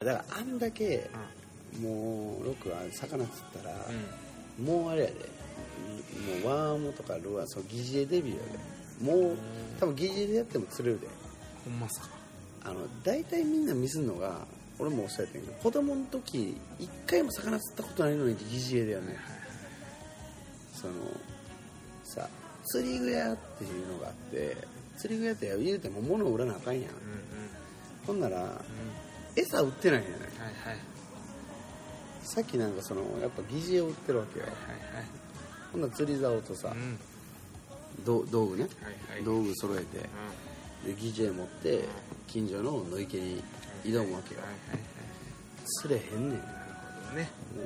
だからあんだけもうロックは魚釣ったら、うん。もうあれやで。もうワームとかルアーそう疑似餌デビューやで。もう多分疑似餌でやっても釣れるで。ほんまっすかあの大体みんなミスるのが俺もおっしゃったんやけど子供の時一回も魚釣ったことないのに疑似餌でやるねそのさ釣り具屋っていうのがあって釣り具屋って言うても物を売らなあかんやん。うんうん。ほんならうん餌売ってないんやね。はいはい。さっきなんかそのやっぱ疑似餌を売ってるわけよ。はいはいほんなら釣り竿とさはいうん。道道具ね。はいはい。道具揃えてで疑似餌持って近所の野池に挑むわけよ。はいはいはい。釣れへんねん。もなるほどね。う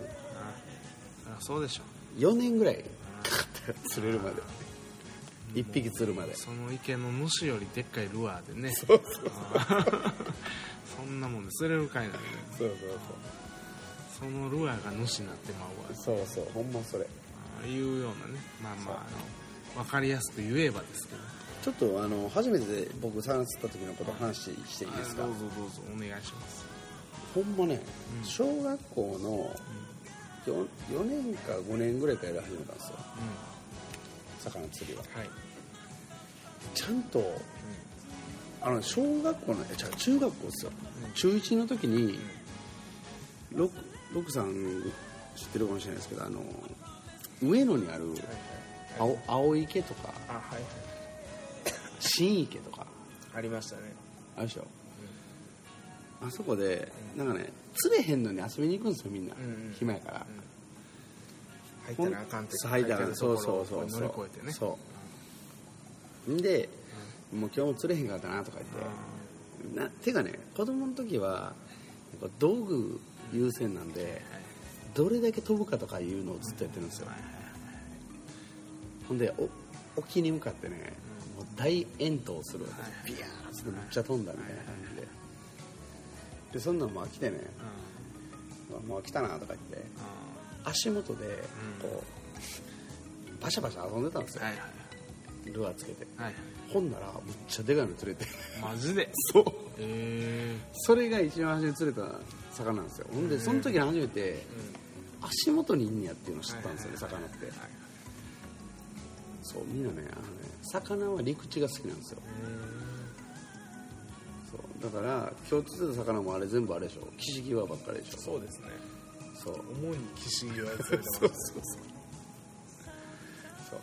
ああそうでしょ。4年ぐらいかかったよ釣れるまで1匹釣るまで。その池の主よりでっかいルアーでね。そうそうあー。そんなもんで釣れるかいな。ねそうそう。そのルアーが主になってまうわ。そうそうそうほんまそれ。ああいうようなね。まあまああの分かりやすく言えばですけど。ちょっとあの初めて僕魚釣った時のこと話していいですか？あどうぞどうぞお願いします。ほんまねうん。小学校の 4, 4年か5年ぐらいから始めたんですよ。うん魚釣りは。はい。ちゃんとあの小学校のゃあ中学校ですよ。中1の時にロックロックさん知ってるかもしれないですけどあの上野にあるはいはい。青青池とかあはいはい。新池とか。ありましたね。あるでしょ、あそこでなんかね釣れへんのに遊びに行くんですよみんな、うんうん。暇やから、入ったらあかんってそう入ったらそうそうそう乗り越えてね。そう。で、もう今日も釣れへんかったなとか言って、なてかね子供の時はやっぱ道具優先なんでどれだけ飛ぶかとかいうのをずっとやってるんですよ、ほんでお沖に向かってね、もう大遠投するわけ。ビヤーッてめっちゃ飛んだみたいな感じで。でそんなんもう飽きてね。もう飽きたなとか言って足元でこうバシャバシャ遊んでたんですよ。はいはいルアーつけて。はいほんならむっちゃでかいの釣れて。マジで？そう。えそれが一番初めに釣れた魚なんですよ。ほんでその時初めて足元にいんねやっていうのを知ったんですよね魚って。そうみんなねあのね魚は陸地が好きなんですよ。そう。だから今日釣ってた魚もあれ全部あれでしょ。キシギワばっかりでしょ。そうですねそう。主に岸際やつれてますそうそうそ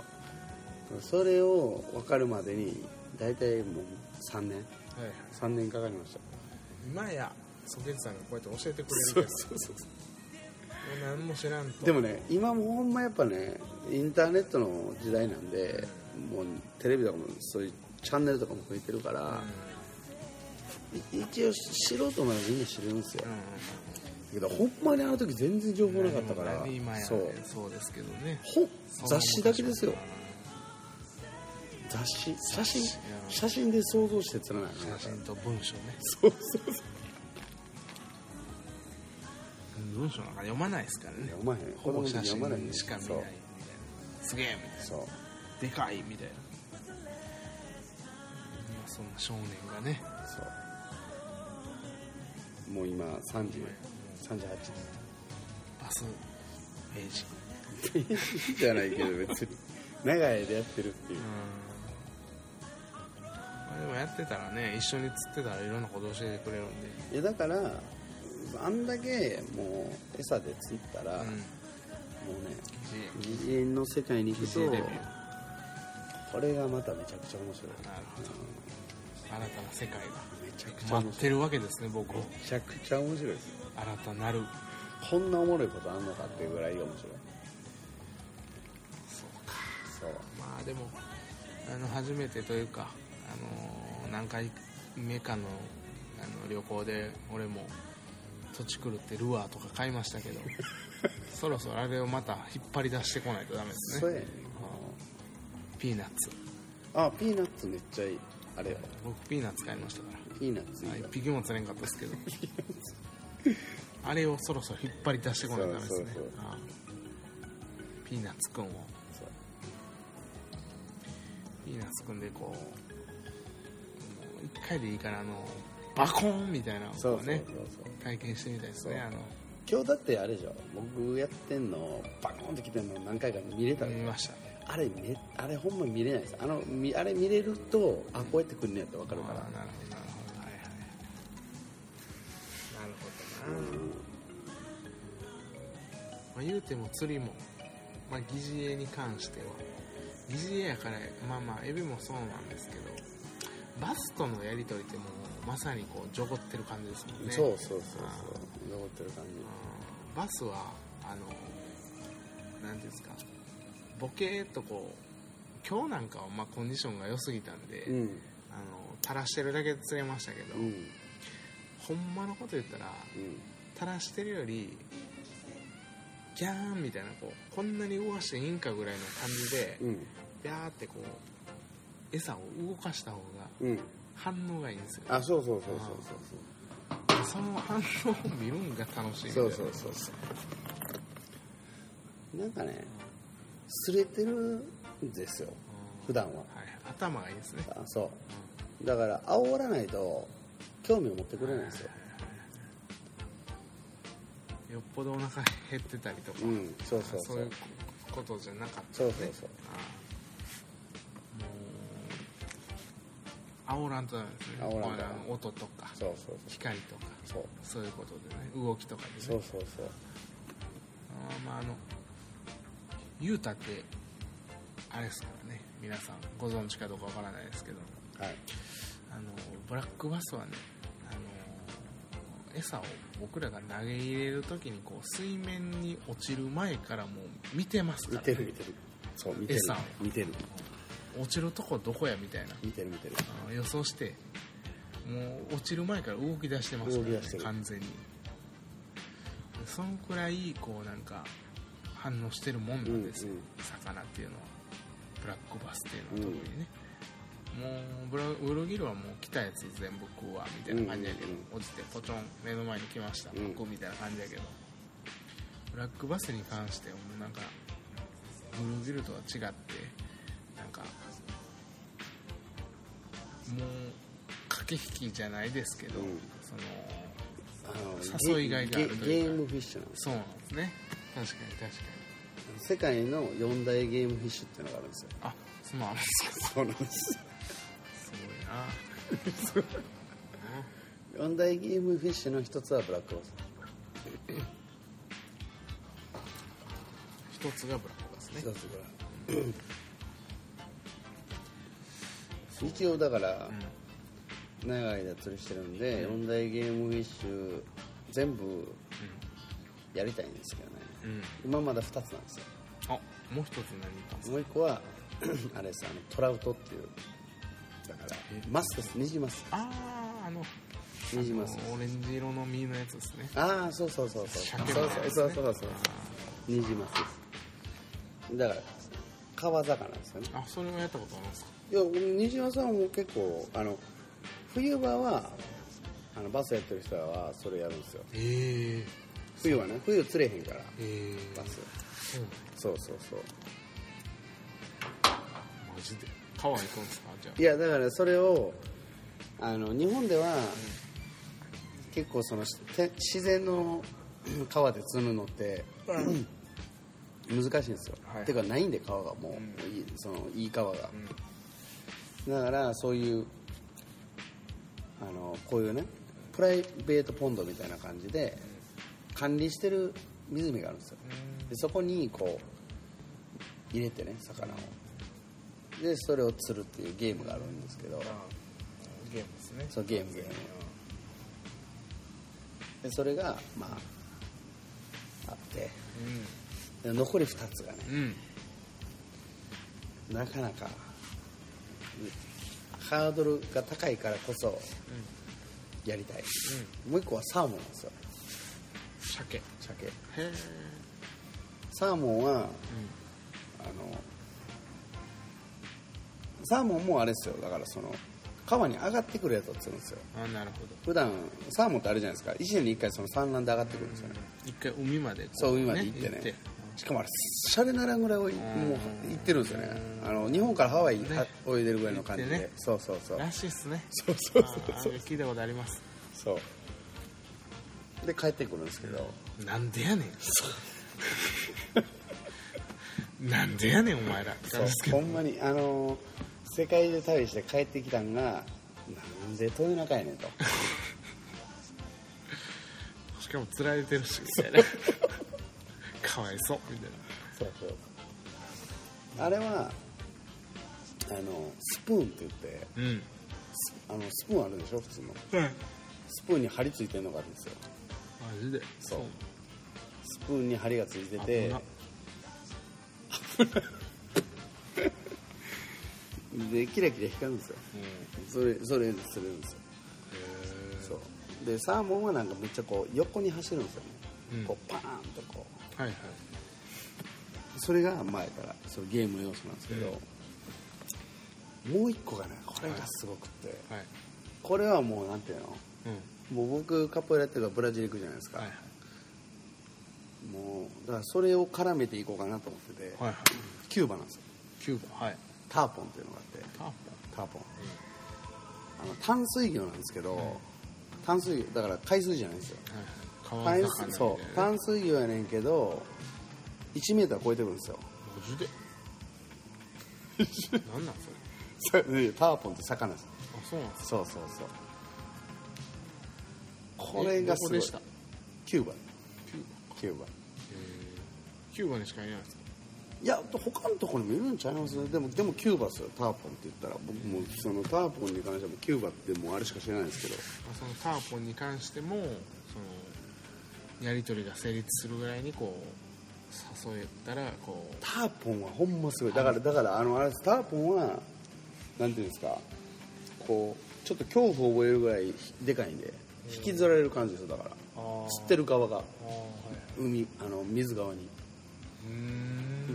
う。それを分かるまでに大体もう3年。はいはい。3年かかりました。今やソケツさんがこうやって教えてくれるそうそうもう何も知らんと。でもね今もほんまやっぱねインターネットの時代なんでもうテレビとかもそういうチャンネルとかも増えてるから、い一応素人までみんな知れるんですよ、けどほんまにあの時全然情報なかったから。何も今やねそう。そうですけどね。雑誌だけですよ。雑誌写真写真で想像して釣らない写真と文章ね。そうそうそう。文章なんか読まないですからね。読まへん。ほぼ写真読まないしか見ないみたいな。すげえみたいな。そう。でかいみたいな。まあそんな少年がね。そう。もう今30 38バスページじゃないけど別に。長い間やってるっていう。まあでもやってたらね一緒に釣ってたらいろんなこと教えてくれるんで。いやだからあんだけもう餌で釣ったら、もうね疑擬人の世界に行くとこれがまためちゃくちゃ面白い。なるほど新たな世界がめちゃくちゃ面白い。待ってるわけですね僕。をめちゃくちゃ面白いです新たなる。こんなおもろいことあんのかっていうぐらい面白い。そうか。そう。まあでもあの初めてというか、あの何回目かのあの旅行で俺もトチ狂ってルアーとか買いましたけど そろそろあれをまた引っ張り出してこないとダメですね。そうやねピーナッツ。あピーナッツめっちゃいいあれよ。僕ピーナッツ買いましたから。ピーナッツ一匹も釣れんかったですけど。あれをそろそろ引っ張り出してこないとダメですね。ピーナッツくんを。ピーナッツくんでこうもう一回でいいからあのバコーンみたいなのをね体験してみたいですね。あの今日だってあれでしょ僕やってんのバコーンってきてんの何回か見れた見ましたねあれめあれほんま見れないです。あのみあれ見れるとあこうやってくんねやって分かるから。なるほどな。るほどはいはい。なるほどな、まあ、言うても釣りも、まあ、疑似餌に関しては。疑似餌やからまあまあエビもそうなんですけどバスとのやり取りってもうまさにこうジョゴってる感じですもんね。そうそうそうそうあ残ってる感ー。バスはあのなんていうんですかボケーっとこう今日なんかはまあコンディションが良すぎたんで、じうん。あの垂らしてるだけで釣れましたけど、うん。ほんまのこと言ったらうん。垂らしてるよりギャーンみたいなこうこんなに動かしていいんかぐらいの感じでうん。ビャーってこう餌を動かした方がうん。反応がいいんですよ、あそうそうそうそうその反応を見るんが楽しいそうそうそうそう。なんかねすれてるんですようん。普段は。はい、頭がいいですね。あそう。だから煽らないと興味を持ってくれないんですよ。よっぽどお腹減ってたりとか、うんそうそうそう。いうことじゃなかったそうそうそう。ああもう煽らんとダメですね。煽らんと音とかそうそう光とかそう。そういうことでね。動きとかでね。そうそうそう。あーまああのユータってあれですからね皆さんご存知かどうかわからないですけどはい。あのブラックバスはねあの餌を僕らが投げ入れる時にこう水面に落ちる前からもう見てますか見ら、てる見てる。そう見てる。餌を。見てる。落ちるとこどこやみたいな。見てる見てる。予想してもう落ちる前から動き出してますから、ね完全に。そんくらいこうなんか反応してるもんなんですよ、うんうん。魚っていうのは。ブラックバスっていうのは特にね、もうブラウルギルはもう来たやつ全部食うわみたいな感じやけど、落ちてポチョン目の前に来ました。うん。パクみたいな感じやけど、ブラックバスに関してはもうなんかブルーギルとは違ってなんかもう駆け引きじゃないですけど、うん。その誘いがいがあるというか。ゲゲームフィッシュなんですそうなんですね確かに確かに。世界の四大ゲームフィッシュっていうのがあるんですよ。あそのあるんですか。そうなんです。すごいな。四大ゲームフィッシュの一つはブラックバス一つがブラックバスね。一つが。一応だから長い間釣りしてるんで、四大ゲームフィッシュ全部やりたいんですけど今まだ2つなんですよ。あもう一つ何言ったんですか。もう一個は あれですあのトラウトっていう。だからマスです。ニジマス。あああのニジマスあのオレンジ色の実のやつですね。ああそうそうそうそう。そう鮭そうのやつねそうそうそうそうニジマスですだから川魚ですよねあそれはやったことありますかいやニジマスはもう結構あの冬場はあのバスやってる人はそれやるんですよええ冬はね冬釣れへんからええバス。そうそうそう。マジで？川行くんですか？じゃいやだからそれをあの日本では結構そのて自然の川で釣るのって難しいんですよ、はい。てかないんで川がもう、いいそのいい川が、だからそういうあのこういうねプライベートポンドみたいな感じで管理してる湖があるんですよ。でそこにこう入れてね魚を。でそれを釣るっていうゲームがあるんですけど。あゲームですね。そうゲーム。ゲームでそれがまああって。で残り2つがねうん。うんなかなかハードルが高いからこそやりたい、もう一個はサーモンなんですよ鮭へ鮭えサーモンはあのサーモンもあれですよ。だからその川に上がってくるやつを釣るんですよ。あなるほど。普段サーモンってあるじゃないですか。1年に1回その産卵で上がってくるんですよね。一回海までこそう海まで行ってね。しかもあれシャレならんぐらいもう行ってるんですよね。あの日本からハワイにね。泳いでるぐらいの感じで、ね。そうそうそう。らしいっすね。そうそうあそう。ー聞いたことあります。そうで帰ってくるんですけど。なんでやねん。なんでやねんお前ら。そうほんまにあの世界で旅して帰ってきたんがなんで豊中やねんと。しかも釣られてるしみたいな。かわいそうみたいそうそうあれはあのスプーンって言ってなうん。あのスプーンあるでしょ普通の。はいスプーンに針ついてるのがあるんですよマジで？そう。スプーンに針がついてて。でキラキラ光るんですよ。それそれでするんですよ。そう。でサーモンはなんかめっちゃこう横に走るんですよね、うん。こうパーンとこう。はいはい。それが前からそのゲームの要素なんですけど、もう一個がねこれがすごくって、はい。これはもうなんていうの？うんもう僕カポエラやってるからブラジル行くじゃないですか、はいはい。もうだからそれを絡めていこうかなと思ってて、はいはい。キューバなんですよ。キューバはい。ターポンっていうのがあってターポターポン。あの淡水魚なんですけど、淡水魚だから海水じゃないんですよ。ンはい。淡そう。淡水魚やねんけど1メーター超えてくるんですよ。マジで？なんなんそれターポンって魚です。あそうなんですか？そうそうそうこれがすごい。キューバ。キューバ。キューバ。にしかいないんですか？いや他のところにもいるんちゃいます？でもでもキューバですよターポンって言ったら。僕もそのターポンに関してはもうキューバってもうあれしか知らないんですけど。あそのターポンに関してもそのやり取りが成立するぐらいにこう誘えたらこう。ターポンはほんますごい。だからだからあのあれです。ターポンはなんていうんですか？こうちょっと恐怖を覚えるぐらいでかいんで引きずられる感じですよだから。あー。吸ってる側が。はい。海あの水側に。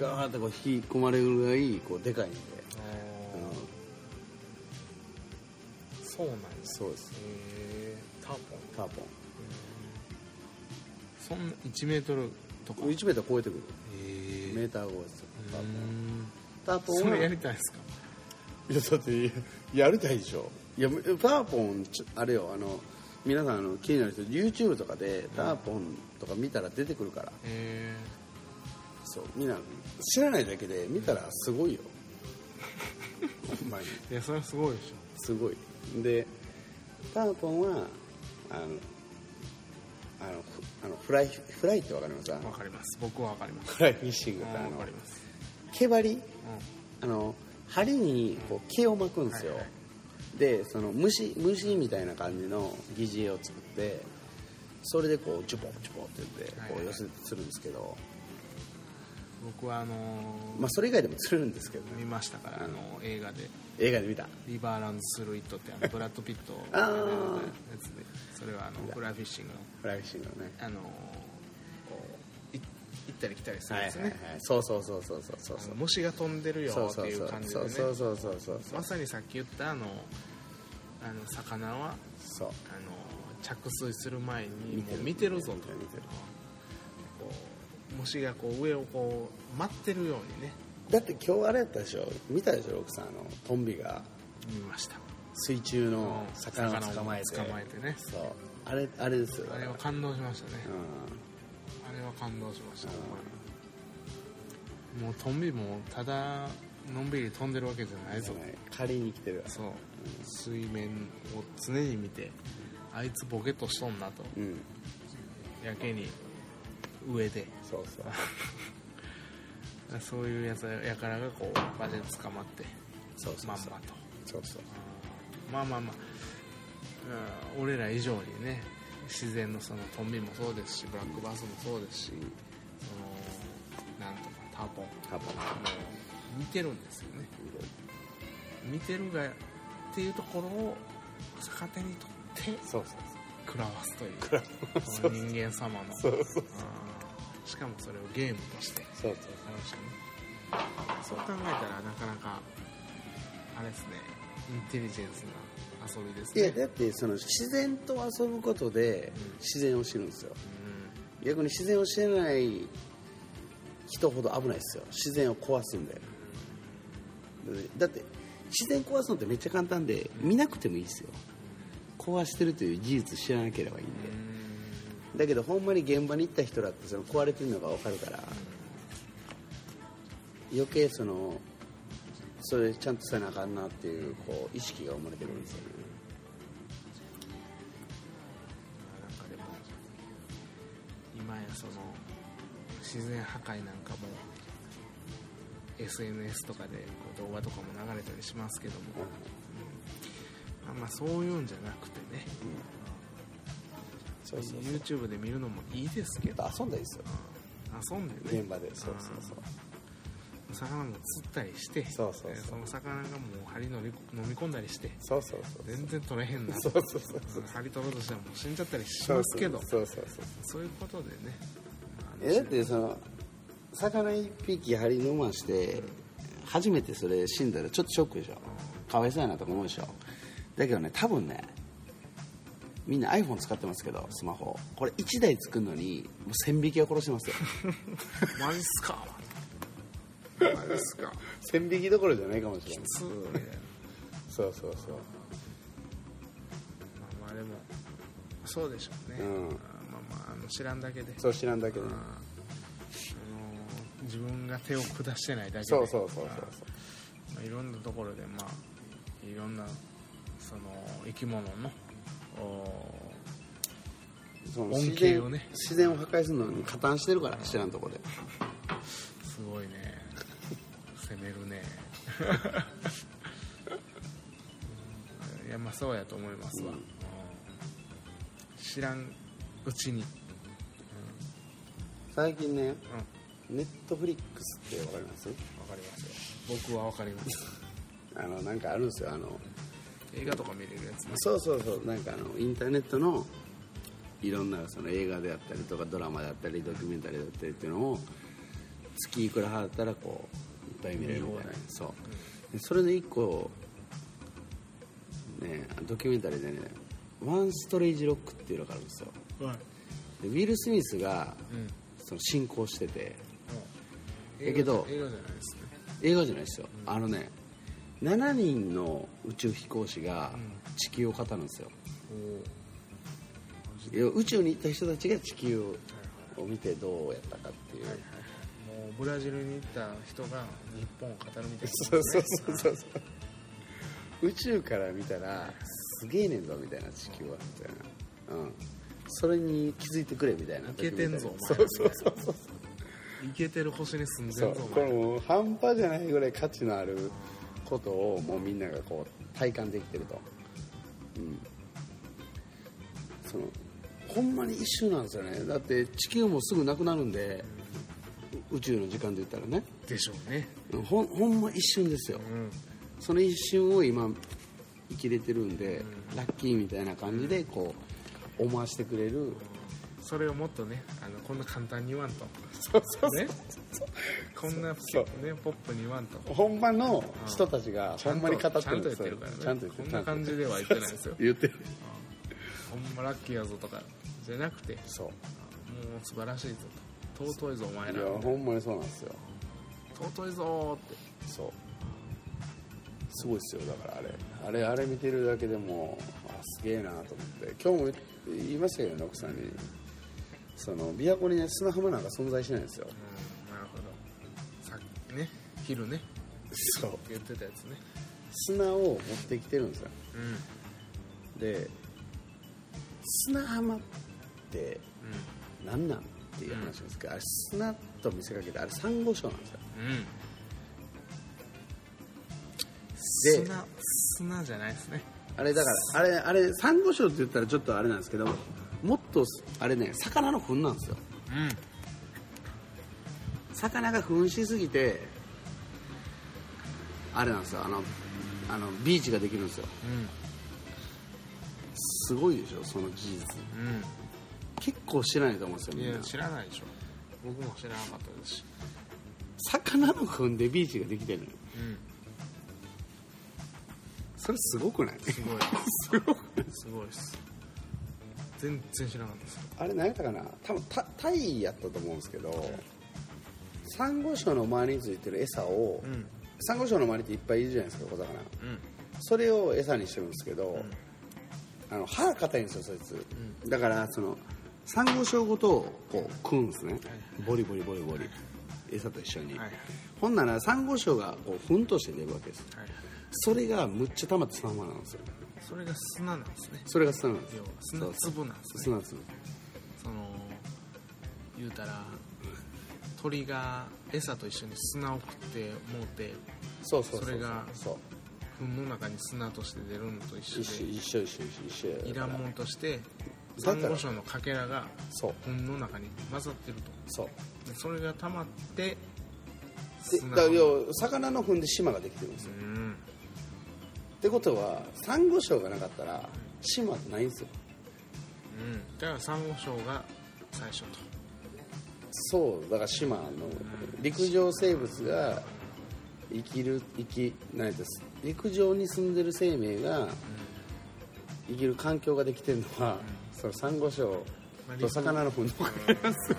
ガーッとこう引き込まれるぐらいこうでかいんで、あうん。ーそうなんですそうです。ターポン。ターポそんな1メートルとか？ン1メーター超えてくる。へメーター超えですよターポン。うん。ターポンはそれやりたいですか？いやだってやりたいでしょ。いやターポンちょあれよあの皆さんあの気になる人 YouTube とかでターポンとか見たら出てくるから。へそうみんな知らないだけで見たらすごいよ。ほんまに。えいやそれはすごいでしすごい。でターポンはあのあのふあのフライフライってわかります？ょわかります。僕はわかります。フライフィッシングってあわのかります。毛針？うあの針にこう毛を巻くんですよ、はいはいでその虫虫みたいな感じの疑似餌を作ってそれでこうチュポチュポって言ってはい。こう寄せて釣るんですけど、ん僕はあのーまあそれ以外でも釣れるんですけどね。見ましたからあの映画で。映画で見た「リバーランズ・スルー・イット」ってあの ブラッド・ピットあーが出てるやつでそれはあのフライフィッシングの。フライフィッシングのね。あのーったり来たりするはいはいんですね、はいそうそうそうそうそうそう。あの虫が飛んでるよっていそうそうそうう感じでね。そうそうそうそうそうまさにさっき言ったあのあの魚はそう。あの着水する前に見てる。もう見てるぞと。見てるこう虫がこう上をこう待ってるようにね。だって今日あれやったでしょ？見たでしょ奥さんあのトンビが。見ました。水中の魚を捕まえて。捕まえてね。そう。あれあれですよ。あれは感動しましたね。うあれは感動しました。もうトンビもただのんびり飛んでるわけじゃないぞ。ん借りに来てるそう。水面を常に見てあいつボケとしとんなと。うん。やけに上で。そうそう。そういうやつやからがこう場で捕まってそうそうそう。まんまと。そうそう。まあまあまあ。うん。俺ら以上にね自然のそのトンビもそうですしブラックバスもそうですし、そのなんとかターポ。ン多分もう見てるんですよね。見てるがっていうところを逆手に取ってそうそう食らわすという人間様の。そうそうう。んしかもそれをゲームとして。そうそう楽しむ。そう考えたらなかなかあれですね。インテリジェンスな遊びですね。いやだってその自然と遊ぶことでうん。自然を知るんですよ。う逆に自然を知れない人ほど危ないですよ。自然を壊すんで。だって自然壊すのってめっちゃ簡単で見なくてもいいですよ。壊してるという事実知らなければいいんで。だけどほんまに現場に行った人だってその壊れてるのが分かるから余計そのそれちゃんとせなあかんなっていうこう意識が生まれてくるんですよねその自然破壊なんかも SNS とかでこう動画とかも流れたりしますけども、まあ、まあそういうんじゃなくてね。そうそうそう。YouTube で見るのもいいですけど。遊んだりですよ。遊んでね。現場で。そうそうそう魚も釣ったりしてそうそうそう。でその魚がもう針のり飲み込んだりしてそうそうそう全然取れへんな。そうそうそうそう。針取ろうとしてももう死んじゃったりしますけどそうそうそうそういうことでね、まあえだってその魚一匹針飲まして初めてそれ死んだらちょっとショックでしょ。かわいそうやなとか思うでしょ。だけどね多分ねみんな iPhone 使ってますけどスマホ。これ1台作るのにもう1000匹は殺してますよ。マジっすかマジっすか。1000匹どころじゃないかもしれない。そうそうそう。まあまあでもそうでしょうね、うん。まあまああの知らんだけで。そう知らんだけどねあの自分が手を下してないだけで。そうそうそうそうまあ、いろんなところでまあいろんなその生き物のおその恩自然恵をね。自然を破壊するのに加担してるから知らんとこで攻めるね。う んいやまあそうやと思いますわ、うん。うん。知らんうちに。最近ねうん。わネットフリックスってわかります？かりますよ。僕はわかります。あのなんかあるんですよ。あの映画とか見れるやつね。そうそうそう。なんかあのインターネットのいろんなその映画であったりとかドラマであったりドキュメンタリーだったりっていうのを月いくら払ったらこういるみたいなそう。でそれで一個ねドキュメンタリーでねワンストレージロックっていうのがあるんですよ。はい。でウィル・スミスがうん。その進行してて。映画けど映画じゃないですね。映画じゃないですよ、あのね7人の宇宙飛行士がうん。地球を語るんですよ。宇宙に行った人たちが地球を見てどうやったかっていう、もうブラジルに行った人が日本を語るみたいな。そうそうそうそう。そう宇宙から見たらすげえねんぞみたいな地球はみたいな。うん。それに気づいてくれみたいな。いけてんぞお前そうそうそうそう。イケてる星に住んでそう。んぞおこれ前もう半端じゃないぐらい価値のあることをもうみんながこう体感できてると。うん。そのほんまに一瞬なんですよね。だって地球もすぐなくなるんで宇宙の時間で言ったらね。でしょうね。ほんほんま一瞬ですよ。うん。その一瞬を今生きれてるんで、ラッキーみたいな感じでこう思わしてくれる。それをもっとねあのこんな簡単に言わんと。そうそうね。こんなそうねポップに言わんと。ほんまの人たちがほんまに語ってちゃんと言っるんですよてるからね。ちゃんと言ってる。こんな感じでは言ってないですよ。言ってる。ほんまラッキーやぞとかじゃなくてそう。もう素晴らしいぞと尊いぞお前いらやほんまにそうなんですよ。尊いぞーって。そう。すごいですよだからあれ。あれあれ見てるだけでもあすげえなと思って。今日も言いましたけどね奥さんにその琵琶湖にね砂浜なんか存在しないんですよ。うんなるほど。さっきね昼ね。そう。言ってたやつね。砂を持ってきてるんですよ。うん。で砂浜って何なん？っていう話なんですけど、あれ砂と見せかけてあれサンゴ礁なんですよ。うん。うんで砂砂じゃないですね。あれだからあれあれサンゴ礁って言ったらちょっとあれなんですけどもっとあれね魚の糞なんですよ。うん。魚が糞しすぎてあれなんですよ。あのあのビーチができるんですよ。すごいでしょその事実うん結構知らないと思うんですようんいや知らないでしょ。僕も知らなかったですし。魚の糞でビーチができてるのよ。うん。それすごくない？すごい。すごい？すごいです。全然知らなかったです。あれ何やったかな？多分タタイやったと思うんですけどサンゴ礁の周りについてる餌を、うん。サンゴ礁の周りっていっぱいいるじゃないですか小魚。うん。それを餌にしてるんですけど、あの歯硬いんですよそいつ、だからそのサンゴ礁ごとこう食うんですね、ボリボリボリボリ。餌と一緒に、はいほんならサンゴ礁がこうふんとして出るわけです。はいそれがむっちゃ溜まってそのままなんですよ。それが砂なんですね。それが砂なんです。砂粒なんですね。砂粒その言うたら鳥が餌と一緒に砂を食ってもうてそうそうそれがそう糞の中に砂として出るのと一緒で一緒一緒一緒一緒いらんもんとしてサンゴ礁のかけらがそう糞の中に混ざってると。そう。でそれが溜まってだ要は魚の糞で島ができてるんですよ。うん。ってことはサンゴ礁がなかったら島ってないんですよ。うん。だからサンゴ礁が最初と。そう。だから島の陸上生物が生きる生きないです陸上に住んでる生命が生きる環境ができてるのは、そのサンゴ礁。と魚の。糞のおかげなんです。よ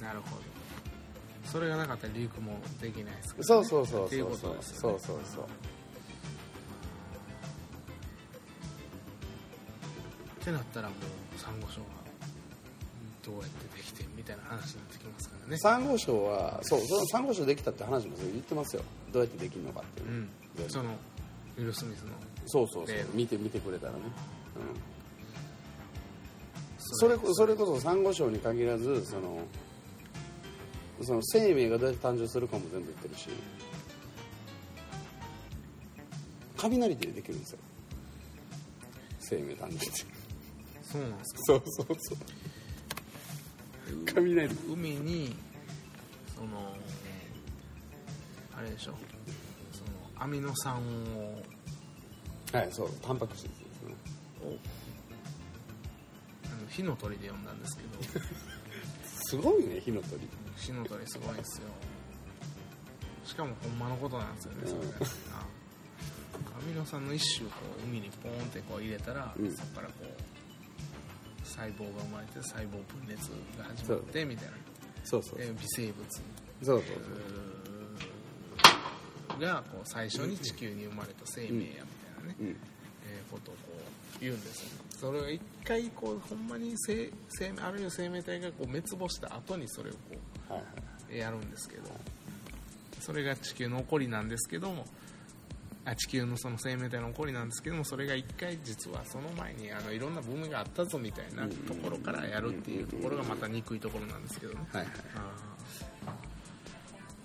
なるほど。それがなかったら陸もできないですからね。そうそうそうそううそう。ねそうそうそうってなったらもうサンゴ礁がどうやってできてみたいな話になってきますからね。サンゴ礁はそうそのサンゴ礁できたって話も言ってますよ。どうやってできるのかっていう。う、ん。そのウィル・スミスのそうそうそう。見て見てくれたらね、うん、それこそれこそサンゴ礁に限らずそのその生命がどうやって誕生するかも全部言ってるし雷でできるんですよ。生命誕生って。そうなんですか？そうそうそう。雷。海にそのあれでしょ？そのアミノ酸を。はいそうタンパク質ですね火の鳥で呼んだんですけど。すごいね火の鳥。火の鳥すごいんですよ。しかもほんまのことなんですよねそれが。あアミノ酸の一種をこう海にポーンってこう入れたら、うん。そこからこう細胞が生まれて細胞分裂が始まってみたいな。そうそうで微生物。そうそうがこう最初に地球に生まれた生命やみたいなね、うんえーことをこう言うんですよ。それが一回こうほんまに生生命あるいは生命体がこう滅亡した後にそれをこうやるんですけどそれが地球の起こりなんですけどもあ地球のその生命体の起こりなんですけどもそれが一回実はその前にあのいろんな文明があったぞみたいなところからやるっていうところがまた憎いところなんですけどねはいはい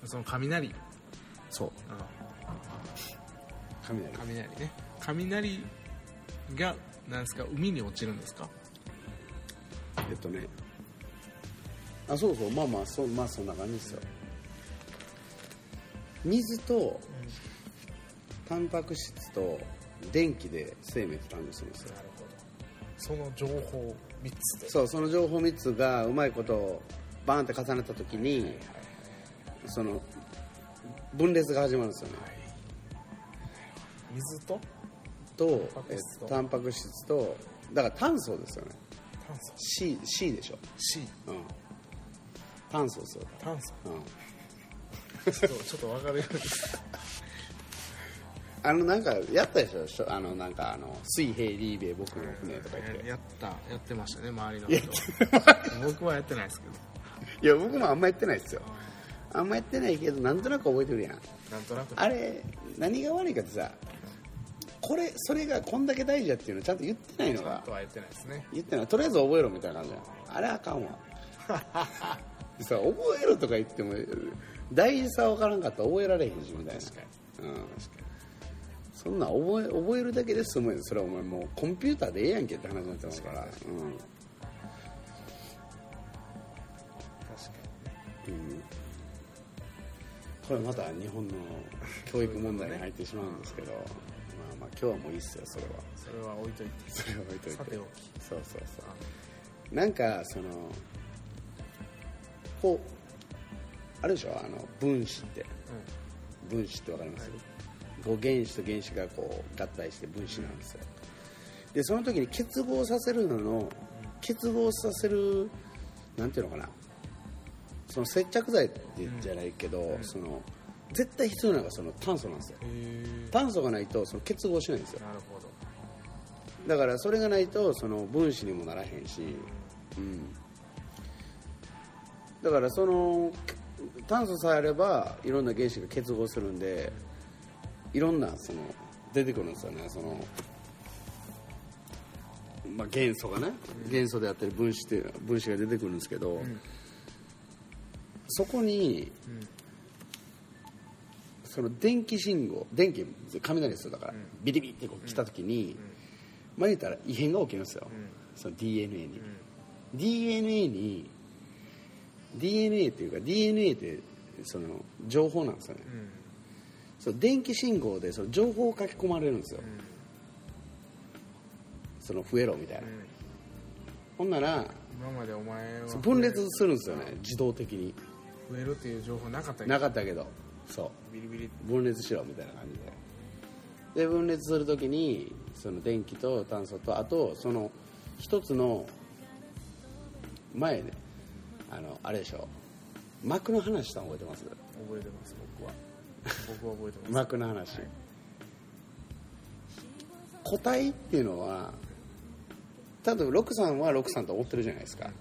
その雷。そう。あ雷。ー雷ね雷がなんですか海に落ちるんですか？えっとね。あそうそう。まあまあそ,、まあ、そんな感じですよ。水とタンパク質と電気で生命って誕生するんですよ。なるほど。その情報3つで。そうその情報3つがうまいことバーンって重ねた時にその分裂が始まるんですよね。水と？とタンパク質と。だから炭素ですよね。炭素。C, C でしょ、C うん、炭素ですよ、炭素。うん、ちょっとちょっと分かる。ようにあのなんかやったでしょ。しょあのなんかあの水平リーベ僕の船とか言って。やった。やってましたね周りの人。僕はやってないですけど。いや僕もあんまやってないですよ。あんまやってないけどなんとなく覚えてるやん。なんとなく。あれ何が悪いかってさこれそれがこんだけ大事だっていうのちゃんと言ってないのが。ちゃんとはやってないですね。言ってない。とりあえず覚えろみたいな感じや。んあれあかんわ。でさ覚えろとか言っても大事さ分からんかったら覚えられへんしみたいな。確かうん、そんなん覚え覚えるだけで済むよ。それはお前もうコンピューターでええやんけって話になってますから。確うん。確かうん。これまた日本の教育問題に入ってしまうんですけどまあまあ今日はもういいっすよそれは。にそれは置いといて。それは置いといて。さておき。そうそうそう。なんかそのこうあるでしょあの分子って。分子ってわかります、こう原子と原子がこう合体して分子なんですよ。でその時に結合させるのの結合させるなんていうのかな。その接着剤ってじゃないけど、その絶対必要なのがその炭素なんですよ。炭素がないとその結合しないんですよ。なるほど。だからそれがないとその分子にもならへんし、うん、だからその炭素さえあればいろんな原子が結合するんでいろんなその出てくるんですよね。その、まあ、元素がね。元素であったり分子っていう分子が出てくるんですけど、そこに、その電気信号電気雷ですよだから、ビリビリってこう来た時に、まあ言ったら異変が起きるんですよ、その DNA に、DNA に DNA っていうか DNA ってその情報なんですよね、その電気信号でその情報を書き込まれるんですよ、その増えろみたいな、ほんなら今までお前は分裂するんですよね自動的に。増えるっていう情報なかったけど。なかったけどそう。ビリビリ。分裂しろみたいな感じで。で分裂するときにその電気と炭素とあとその一つの前ねあのあれでしょ。膜の話したの覚えてます？覚えてます僕は。僕は覚えてます。膜の話、個体っていうのは例えば六さんは六さんと思ってるじゃないですか。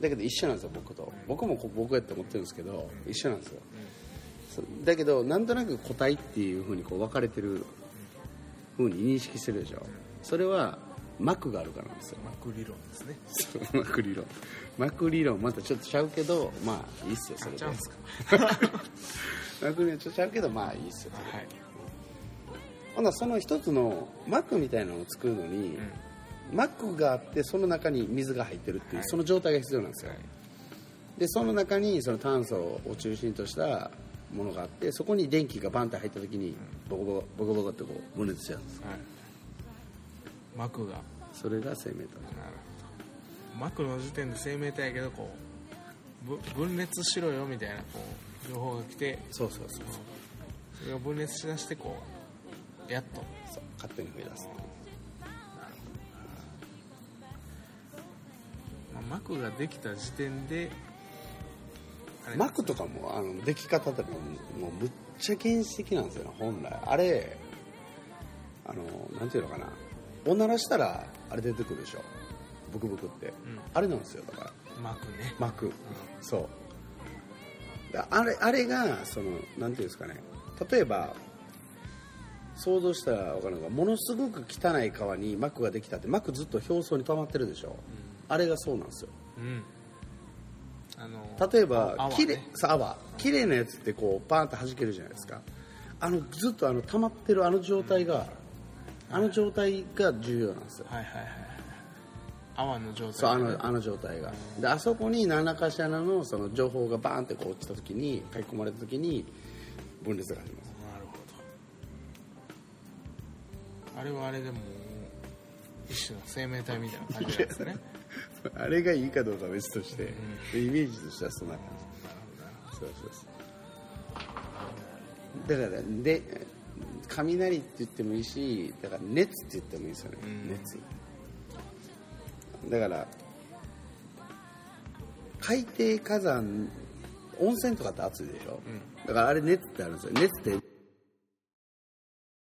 だけど一緒なんですよ僕と。僕もこ僕やって思ってるんですけど一緒なんですよだけどなんとなく個体っていうふうにこう分かれてるふうに認識してるでしょ。それは膜があるからなんですよ。膜理論ですね。そう膜理論。膜理論またちょっとちゃうけどまあいいっすよそれで。ちゃうんすか。膜理論ちょっとちゃうけどまあいいっすよ。それではい。ほんならその一つの膜みたいなのを作るのに、膜があってその中に水が入ってるっていう、その状態が必要なんですよ、でその中にその炭素を中心としたものがあってそこに電気がバンって入った時にボコボコボコボコってこう分裂しちゃうんですはい。膜が。なるそれが生命体。ほど。膜の時点で生命体やけどこうぶ分裂しろよみたいなこう情報が来てそうそうそう。それを分裂しだしてこうやっと。そう勝手に増え出す。まあ膜ができた時点で膜とかもあの出来方とかももうむっちゃ原始的なんですよね本来。あれあのなんていうのかな。おならしたらあれ出てくるでしょ。ブクブクって、あれなんですよだから。膜ね。膜、そう。だあれあれがそのなんていうんですかね。例えば想像したら分かるのがものすごく汚い川に膜ができたって膜ずっと表層に溜まってるでしょ、あれがそうなんですよ。うんあの例えばきれいさ泡。綺麗なやつってこうパーンと弾けるじゃないですか。あのずっとあの溜まってるあの状態が、あの状態が重要なんですよ。はいはいはいはい。泡の状態。そうあのあの状態が。であそこに何らかしらのその情報がバーンってこう落ちた時に書き込まれた時に分裂が始まりまなるほど。あれはあれでも一種の生命体みたいな感じなんですね。す あれがいいかどうかは別として、でイメージとしてはそんな感じそうそうそう。だからで雷って言ってもいいしだから熱って言ってもいいですよね、うん。熱。だから海底火山温泉とかって熱いでしょ、だからあれ熱ってあるんですよ。熱って